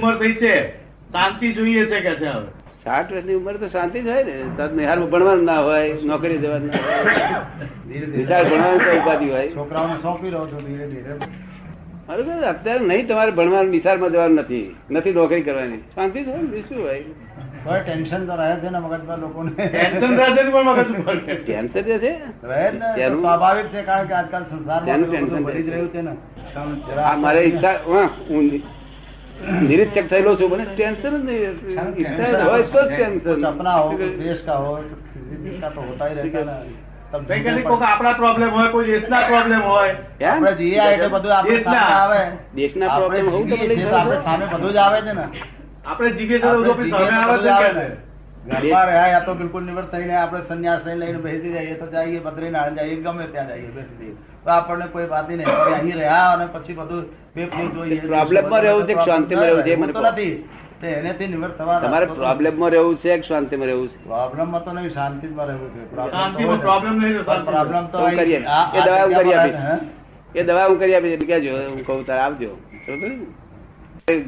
ઉંમર થઈ છે શાંતિ જોઈએ છે કે છે હવે? સાઠ વર્ષની ઉંમર તો શાંતિ થાય ને. તદ નિહાર ભણવાનું ના હોય નોકરી જવાનું ના હોય. વિચાર ભણવાનું કઈ ઉપાધિ હોય. છોકરાઓને સોંપી રહ્યો છો ધીરે ધીરે. બરોબર અત્યારે નહીં તમારે ભણવાનું નિસારમાં જવાનું નથી. નથી નોકરી કરવાની. શાંતિ છે ને શું હોય? ટેન્શન તો રહે છે ને મગજમાં લોકોને. ટેન્શન રહે છે પણ મગજ ટેન્શન રહે કેન્સર જે છે સ્વાભાવિક છે કારણ કે આજકાલ સંસારમાં ટેન્શન વધી જ રહ્યું છે ને. આ મારે ઈચ્છા હા, નિરીક્ષક થયેલો છું મને ટેન્શન જ નહીં. હોય તો ટેન્શન. સપના હો દેશ કા હો તો હોતા હી રહેતા ના દેશના પ્રોબ્લેમ હોય. સામે આવે. જ આવે છે ને. આપણે જીવીએ ઘરમાં રહ્યા તો બિલકુલ નિવૃત્ત થઈને આપણે સંન્યાસ લઈને લઈને બેસી જઈએ તો જઈએ બદ્રીનારાયણ જઈએ ગમે ત્યાં જઈએ બેસી જઈએ. તો આપણને કોઈ વાત નહીં. અહીં રહ્યા અને પછી બધું બે જોઈએ. Problem રહેવું છે શાંતિમાં રહેવું છે? એ મને તો નથી. તે નિવૃત્ત થવા તમારે પ્રોબ્લેમમાં રહેવું છે કે શાંતિમાં રહેવું છે? પ્રોબ્લેમમાં તો નહીં શાંતિમાં રહેવું છે. Problem તો શાંતિમાં હોય. ને. problem નહીં તો પણ problem તો હું કરીએ. એ દવા હું કરી આપીશ. એ દવા હું કરી આપીશ. કહેજો હું કહું તારે આવજો.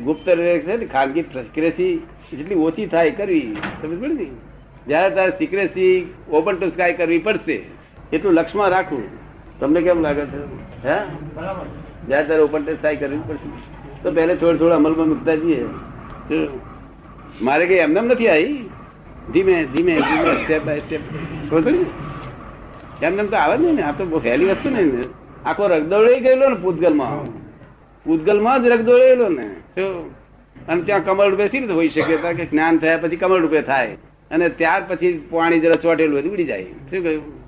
ગુપ્ત છે ને ખાનગી સિક્રેસી જેટલી ઓછી થાય કરવી સમજ પડે ને? જયારે તારે સિક્રેસી ઓપન ટુ સ્કાય કરવી પડશે એટલું લક્ષમાં રાખવું તમને કેમ લાગે છે? હે? જયારે તારે ઓપન ટુ સ્કાય કરવી પડશે. તો પહેલે થોડું થોડું અમલમાં મૂકતા જઈએ. મારે કઈ એમને એમ નથી આવી? ધીમે ધીમે ધીમે સ્ટેપ બાય સ્ટેપ એમને તો આવે જ ને. આ તો બહુ સહેલી વસ્તુ ને. આખો રગદોળી ગયેલો ને પૂતગલમાં. પૂતગલમાં જ રગદોળેલો ને. શું? અને ત્યાં કમળ રૂપે સી રીતે શકે? કે જ્ઞાન થયા પછી કમળ રૂપે થાય. અને ત્યાર પછી પાણી જરા ચોટેલું હોય ઉડી જાય. શું કહ્યું?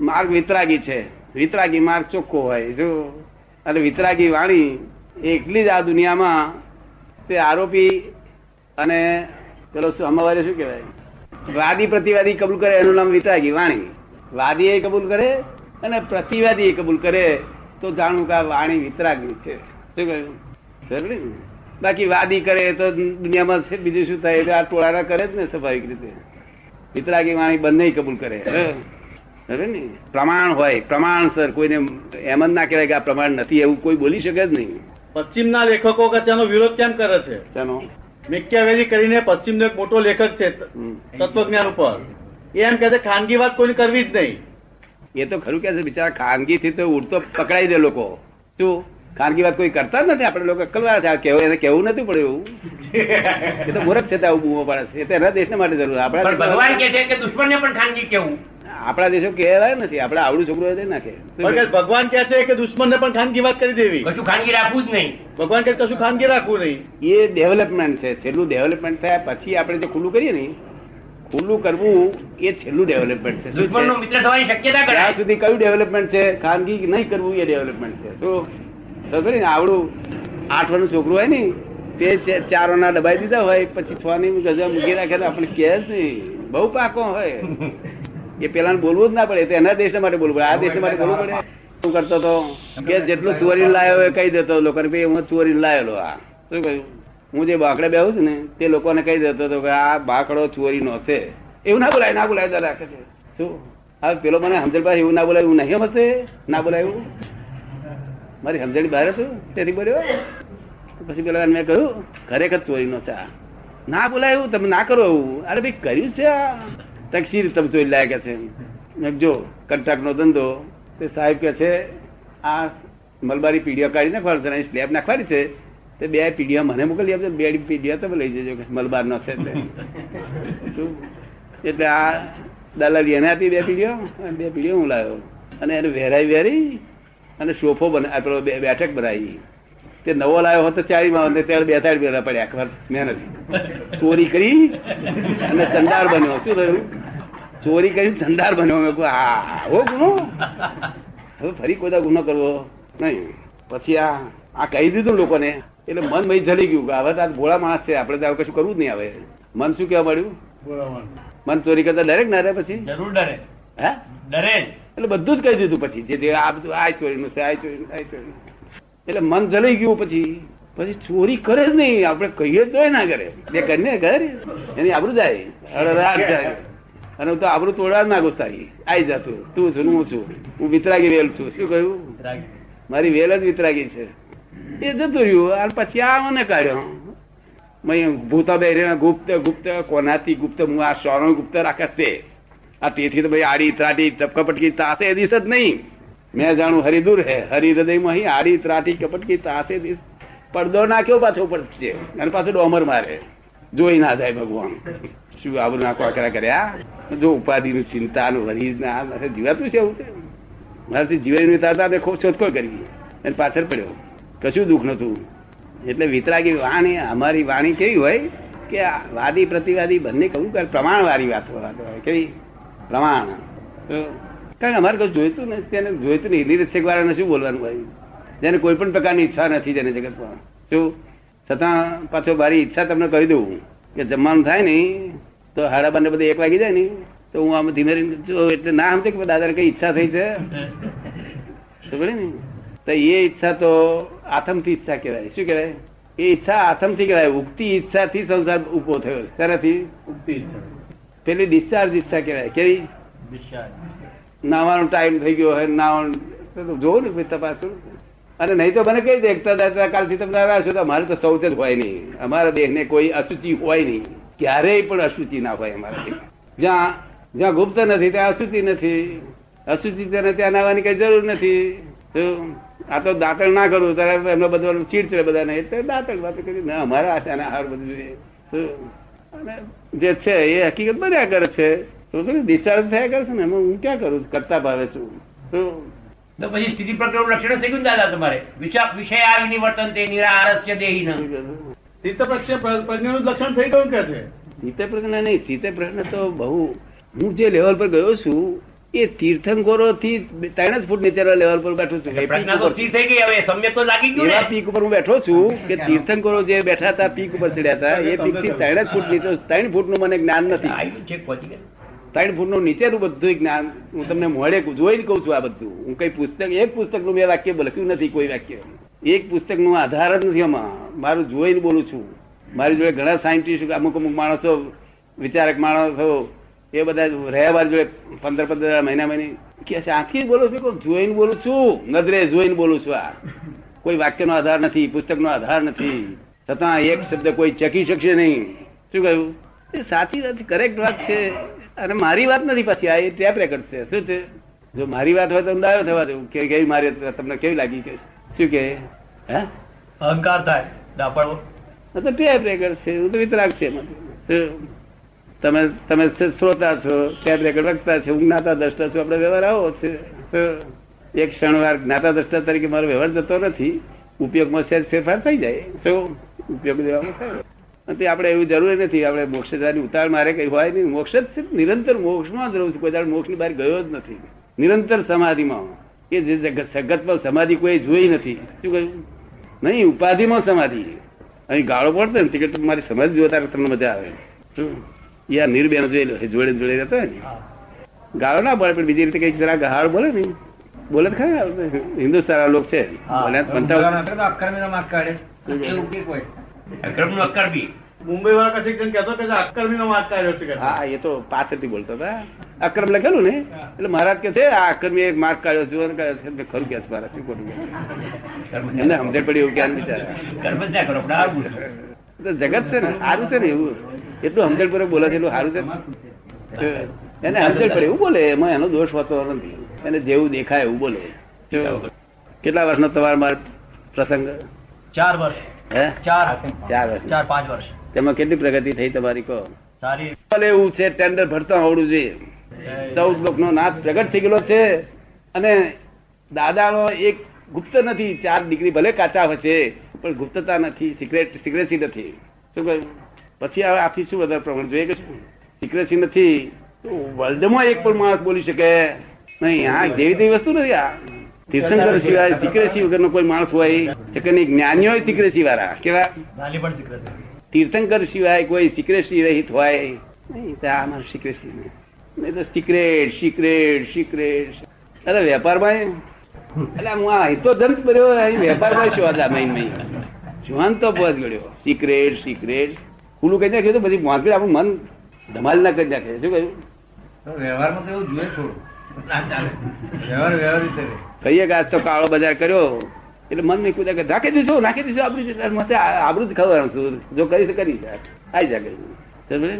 માર્ગ વિતરાગી છે. વિતરાગી માર્ગ ચોખ્ખો હોય. જો અને વિતરાગી વાણી એકલી જ આ દુનિયામાં તે આરોપી અને પેલો શું, અમાવારે શું કહેવાય? વાદી પ્રતિવાદી કબૂલ કરે, એનું નામ વિતરાગી વાણી. વાદી એ કબૂલ કરે અને પ્રતિવાદી એ કબૂલ કરે તો જાણવું કે આ વાણી વિતરાગી છે. શું કહ્યું? બાકી વાદી કરે તો દુનિયામાં બીજું શું થાય? એટલે આ ટોળાના કરે જ ને સ્વાભાવિક રીતે. વિતરાગી વાણી બંને કબૂલ કરે ને? પ્રમાણ હોય પ્રમાણસર કોઈને એમ જ ના કહેવાય કે આ પ્રમાણ નથી એવું કોઈ બોલી શકે જ નહીં. પશ્ચિમના લેખકો કે તેનો વિરોધ કેમ કરે છે? તેનો? મિક્યાવેલી કરીને પશ્ચિમનો એક મોટો લેખક છે તત્વજ્ઞાન ઉપર. એ એમ કે છે ખાનગી વાત કોઈને કરવી જ નહીં. એ તો ખરું કે છે બિચારા ખાનગી થી તો ઉડતો પકડાઈ દે લોકો. શું? ખાનગી વાત કોઈ કરતા જ નથી. આપણે લોકો અક્કલવાળા છે. કેવું એને કેવું નથી પડે એવું એ તો મૂર્ખ છે આવું બૂમો પડે છે. એ તો એના દેશને માટે જરૂર પણ આપણા ભગવાન કે છે કે દુશ્મનને પણ ખાનગી કેવું આપણા દેશો કહેવાય નથી. આપડે આવડું છોકરું હોય નાખે ભગવાન કે છે કે દુશ્મનને પણ ખાનગી વાત કરી દેવી. કશું ખાનગી રાખવું જ નહીં. ભગવાન કે કશું ખાનગી રાખવું નહીં. એ ડેવલપમેન્ટ છે. છેલ્લું ડેવલપમેન્ટ થયા પછી આપણે જે ખુલ્લું કરીએ ને ખુલ્લું કરવું એ છેલ્લું ડેવલપમેન્ટ છે. દુશ્મન દુશ્મનનો મિત્ર થવાની શક્યતા સુધી કયું ડેવલપમેન્ટ છે ખાનગી નહીં કરવું એ ડેવલપમેન્ટ છે. તો ખબર ને, આવડું આઠ વર્ષનું છોકરું હોય ને, તે ચાર ચારોના દબાઈ દીધા હોય, પછી છ ની ગજા મૂકી રાખે આપણે કે બહુ પાકો હોય. એ પેલા બોલવું જ ના પડે તો એના દેશ માટે બોલવું પડે, આ દેશ માટે બોલવું પડે. શું કરતો હતો કે જેટલું ચોરી લાયો એ કહી દેતો લોકોને, ભાઈ, હું ચોરી લાયેલો આ. શું કહ્યું? હું જે બાકડે બેહું છું ને, તે લોકોને કહી દેતો હતો કે, આ બાકડો ચોરી નો છે. એવું ના બોલાય ના બોલાય દાદા શું? હવે પેલો મને સમજણ પાસે એવું ના બોલાય, એવું નહીં હશે ના બોલાય એવું? મારી સમજણ બહાર હતું? તેથી બોલ્યો પછી પેલા મેં કહ્યું ખરેખર ચોરી નો છે ના બોલાય એવું? તમે ના કરો એવું? અરે ભાઈ, કર્યું છે આ. તકસીર તમે ચોરી લાયા છે મેં જો કંટ્રાક્ટ નો ધંધો. તે સાહેબ કે છે, આ મલબારી પીડીઓ કાઢી નાખવાની છે સ્લેબ નાખવાની છે. તે બે પીડીઓ મને મોકલી આપજો, બે પીડીઓ તમે લઈ જજો કે મલબાર નો છે? એટલે આ દલાલી એને આપી બે પીડીઓ, અને બે પીડીઓ હું લાવ્યો. અને એને વેરાઈ વેરી અને સોફો બના પેલો બેઠક બનાવી. તે નવો લાવ્યો હતો તો ચારી માં ત્યારે બે ત્રણ બેરા પડ્યા મહેનત. ચોરી કરી અને ચંદાર બન્યો. શું થયું? ચોરી કરી ચંદાર બન્યો. મેં આ આવો ગુનો. હવે ફરી કોઈ ગુનો કરવો? નહીં. પછી આ આ કહી દીધું લોકોને. એટલે મન મય જલી ગયું કે હવે તો ભોળા માણસ છે આપણે તો કશું કરવું જ નહીં હવે. મન શું કહેવા મળ્યું મન ચોરી કરતા ડરેક ના રહે પછી? જરૂર ડરે. હે? ડરે એટલે બધું જ કહી દીધું પછી. જે આ બધું આ ચોરીનું છે આ ચોરીનું આ ચોરીનું એટલે મન જલાઈ ગયું પછી. પછી ચોરી કરે જ નહીં. આપણે કહીએ તો ના કરે. જે કરીને ઘર એની આબરું જાય. અડરાટ જાય. અને હું તો આબરું તોડવા ના ગુસ્સાઈ આઈ જતું તું. છું હું છું. હું વિતરાગી વેલ છું. શું કહ્યું? મારી વેલ જ વિતરાગી છે. એ જતું રહ્યું. અને પછી આ મને કાઢ્યો. ભૂતા બેરી ગુપ્ત ગુપ્ત કોનાથી ગુપ્ત હું આ સોનો ગુપ્ત રાખે તે આ તેથી તો ભાઈ આડી ત્રાટી કપટકી તાસે દિશત નહીં. મેં જાણું હરિદૂર હે. હરિહૃદયમાં અહીં આડી ત્રાટી કપટકી તાસે દિશ પડદો નાખ્યો પાછો પડશે. અને પાછો ડોમર મારે. જોઈ ના જાય ભગવાન. શું આવું નાખો આકરા કર્યા જો ઉપાધિ ચિંતા નું હરીજ ના જીવાતું છે એવું મારાથી જીવાઈ હતા ને ખૂબ શોધખોળ કરી અને પાછળ પડ્યો. કશું દુઃખ નતું એટલે વિતરાગી વાણી, અમારી વાણી કેવી હોય કે વાદી પ્રતિવાદી બંને કહું કે પ્રમાણ વાળી વાત હોય. કેવી? પ્રમાણ. કારણ અમારે કોઈ જોઈતું નથી, તેને જોઈતું નહીં. નિરીક્ષક વાળાને શું બોલવાનું ભાઈ? જેને કોઈ પણ પ્રકારની ઈચ્છા નથી જેને જગતમાં શું? છતાં પાછો મારી ઈચ્છા તમને કહી દઉં કે જમવાનું થાય ને તો હાડા બંને બધા એક વાગી જાય ને તો હું આમ ધીમે રહીને એટલે ના સમજે કે દાદાને કઈ ઈચ્છા થઈ છે? ખબર ને. તો એ ઈચ્છા તો આથમથી ઈચ્છા કહેવાય. શું કહેવાય? એ ઈચ્છા આથમથી કહેવાય. ઉગતી ઈચ્છાથી સંસાર ઊભો થયો. શેનાથી? ઉગતી ઈચ્છા. પેલી ડિસ્ચાર્જ ઈચ્છા કહેવાય. કેવી? નાવાનો ટાઈમ થઈ ગયો હોય નાવાનું જોવું ને તપાસ અને નહીં તો મને કઈ દેખતા દાદા કાલથી તમે આવ્યા છો તો અમારે તો શૌચ જ હોય નહીં. અમારા દેહને કોઈ અશુચિ હોય નહીં. ક્યારેય પણ અશુચિ ના હોય અમારા દેહ જ્યાં જ્યાં ગુપ્ત નથી ત્યાં અશુચિ નથી. અશુચિ તેને ત્યાં નાવાની કઈ જરૂર નથી. આ તો દાંતણ ના કરું ત્યારે એમનો બધો છે બધાને. એટલે દાંતણ વાત કરી ના અમારા આશાના હાર બધું અને જે છે એ હકીકત બન્યા કરે છે. તો ડિસ્ચાર્જ થયા કરે છે ને? એમાં હું ક્યાં કરું? કરતા ભાવે છું. તો પછી સ્થિતિ પ્રકરણ લક્ષણ થઈ ગયું દાદા તમારે? વિષય આ નિવર્તન તે નિરારસ્ય દેહી શું પ્રજ્ઞાનું લક્ષણ થઈ ગયું કે છે? ચિત્ત પ્રજ્ઞા નહીં. સીતે પ્રજ્ઞા તો બહુ હું જે લેવલ પર ગયો છું એ તીર્થંકરો થી ત્રણ જ ફૂટ નીચેના લેવલ પર બેઠો છું. એવા પીક ઉપર હું બેઠો છું કે તીર્થંકરો જે બેઠા હતા પીક ઉપર ચડ્યા હતા એ પીકથી ત્રણ જ ફૂટ નીચે ત્રણ ફૂટનું મને જ્ઞાન નથી. ત્રણ ફૂટનું નીચેનું બધું જ્ઞાન હું તમને મોડે જોઈને કઉ છું આ બધું. હું કઈ પુસ્તક એક પુસ્તકનું મેં વાક્ય લખ્યું નથી કોઈ વાક્ય. એક પુસ્તકનું આધાર જ નથી આમાં. મારું જોઈને બોલું છું. મારી જોડે ઘણા સાયન્ટિસ્ટ અમુક અમુક માણસો વિચારક માણસો એ બધા મારી જોડે પંદર પંદર મહિના મહિને. કે આખી બોલું છું કોઈ જોઈને બોલું છું? નજરે જોઈને બોલું છું આ. કોઈ વાક્યનો આધાર નથી પુસ્તકનો આધાર નથી. છતાં એક શબ્દ કોઈ ચકી શકશે નહીં. શું કહ્યું? એ સાચી વાત કરેક્ટ વાત છે. અને મારી વાત નથી પછી આ એ ટેપ રેકર્ડ છે. શું છે? જો મારી વાત હોય તો દાયો થવા દેવું કે કેવી મારી તમને કેવી લાગી કે? શું કે? હે? અહંકાર થાય દાપડવો તો ટેપ રેકર્ડ છે હું તો વિતરાગ છે તમે તમે શ્રોતા છો ટેપ રેકર્ડ વખતા છો, હું જ્ઞાતા દ્રષ્ટા છું, આપણે વ્યવહાર આવો છે. એક ક્ષણવાર જ્ઞાતા દ્રષ્ટા તરીકે મારો વ્યવહાર જતો નથી. ઉપયોગમાં સહેજ ફેરફાર થઈ જાય. તો ઉપયોગ દેવામાં થાય. અને આપણે એવું જરૂરી નથી, આપણે મોક્ષની ઉતાર મારે કઈ હોય નહીં. મોક્ષ જ નિરંતર મોક્ષમાં જ રહું છું. કોઈ દાડો મોક્ષની બહાર ગયો જ નથી. નિરંતર સમાધિમાં. કે જે સગતમાં સમાધિ કોઈ જોઈ નથી. શું કહ્યું? નહીં, ઉપાધિમાં સમાધિ. અહીં ગાળો પડતો ને, ટિકિટ મારી સમાધિ જોતા તમને મજા આવે. શું? યા નીરબેન જોયેલો જોડે જોડે રહેતો હોય ને. ગાળો ના બોલે પણ બીજી રીતે કંઈક જરા ગાળ બોલે ને. બોલે તો ખરા હિન્દુસ્તાન લોકો છે. માર્ગ મુંબઈ વાળા કશી કઈ. કહેતો કે અક્કર્મી માર્ગ કાઢ્યો છે હા એ તો પાછળથી બોલતા હતા અક્રમ લખેલું ને? એટલે મહારાજ કે છે આ અક્રમી એક માર્ક કાઢ્યો છું. ખરું કે મારા શું ખોટું કે સમજણ પડી એવું ક્યાં બિચારા. એ જગત છે ને સારું છે ને એવું. એટલું પડે બોલે છે એટલું સારું છે. એને સમજણ પડે એવું બોલે એમાં એનો દોષ હોતો નથી. એને જેવું દેખાય એવું બોલે. કેટલા વર્ષનો તમારો મારો પ્રસંગ? ચાર વર્ષ. હે? ચાર. ચાર વર્ષ ચાર પાંચ વર્ષ. તેમાં કેટલી પ્રગતિ થઈ તમારી કહો? સારી. એવું છે ટેન્ડર ભરતા આવડું જોઈએ ચૌદ લોક નો નાથ પ્રગટ થઈ ગયેલો છે. અને દાદાનો એક ગુપ્ત નથી ચાર ડિગ્રી ભલે કાચા હશે પણ ગુપ્તતા નથી સિક્રેટ સિક્રેસી નથી. શું કહ્યું? પછી હવે આથી શું વધારે પ્રમાણ જોઈએ કે સિક્રેસી નથી. વર્લ્ડમાં એક પણ માણસ બોલી શકે નહીં. આ જેવી તેવી વસ્તુ નથી. આ તીર્થંકર સિવાય સિક્રેસી વગરનો કોઈ માણસ હોય કે નહીં. જ્ઞાનીઓ સિક્રેસી વાળા. કેવા? તીર્થંકર સિવાય કોઈ સિક્રેસી રહિત હોય નહીં. તો આ મારું સિક્રેસી નહીં તો સિક્રેટ સિક્રેટ સિક્રેટ અરે વેપારમાં એટલે હું આ તો કર્યો અહીં વેપારમાં શું હતા મહિન મહિન? જુવાન તો પહોંચ ગયો સિક્રેટ સિક્રેટ ખુલ્લું કહી નાખ્યું તો પછી મોંઘી આપણું મન ધમાલ ના કરી નાખે. શું કહ્યું? વ્યવહારમાં તો એવું જોઈએ થોડું. કહીએ કે આજ તો કાળો બજાર કર્યો. એટલે મન નહીં કુદા રાખી દઈશું નાખી દઈશું આબરું. મતે આબરું જ ખબર જો કરી તો કરીશ. આવી જાય ને?